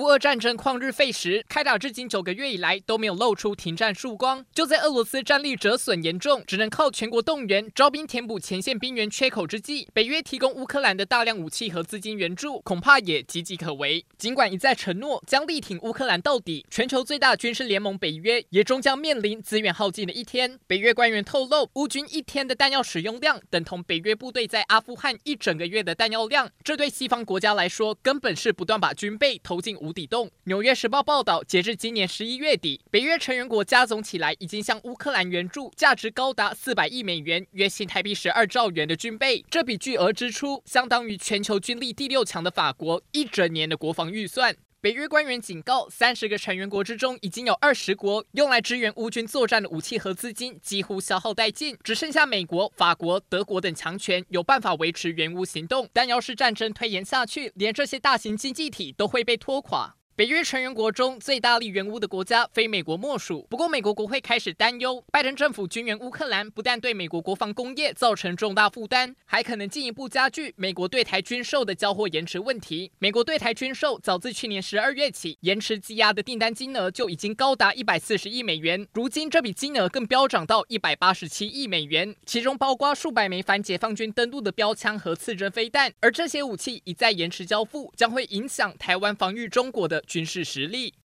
乌俄战争旷日费时，开打至今九个月以来都没有露出停战曙光。就在俄罗斯战力折损严重，只能靠全国动员招兵填补前线兵员缺口之际，北约提供乌克兰的大量武器和资金援助，恐怕也岌岌可危。尽管一再承诺将力挺乌克兰到底，全球最大军事联盟北约也终将面临资源耗尽的一天。北约官员透露，乌军一天的弹药使用量等同北约部队在阿富汗一整个月的弹药量，这对西方国家来说，根本是不断把军备投进无底洞。《纽约时报》报道，截至今年十一月底，北约成员国加总起来已经向乌克兰援助价值高达四百亿美元（约新台币十二兆元）的军备。这笔巨额支出相当于全球军力第六强的法国一整年的国防预算。北约官员警告，三十个成员国之中，已经有二十国用来支援乌军作战的武器和资金几乎消耗殆尽，只剩下美国、法国、德国等强权有办法维持援乌行动。但要是战争推延下去，连这些大型经济体都会被拖垮。北约成员国中最大力援乌的国家非美国莫属。不过，美国国会开始担忧，拜登政府军援乌克兰不但对美国国防工业造成重大负担，还可能进一步加剧美国对台军售的交货延迟问题。美国对台军售早自去年十二月起延迟积压的订单金额就已经高达一百四十亿美元，如今这笔金额更飙涨到一百八十七亿美元，其中包括数百枚反解放军登陆的标枪和刺针飞弹。而这些武器一再延迟交付，将会影响台湾防御中国的军事实力。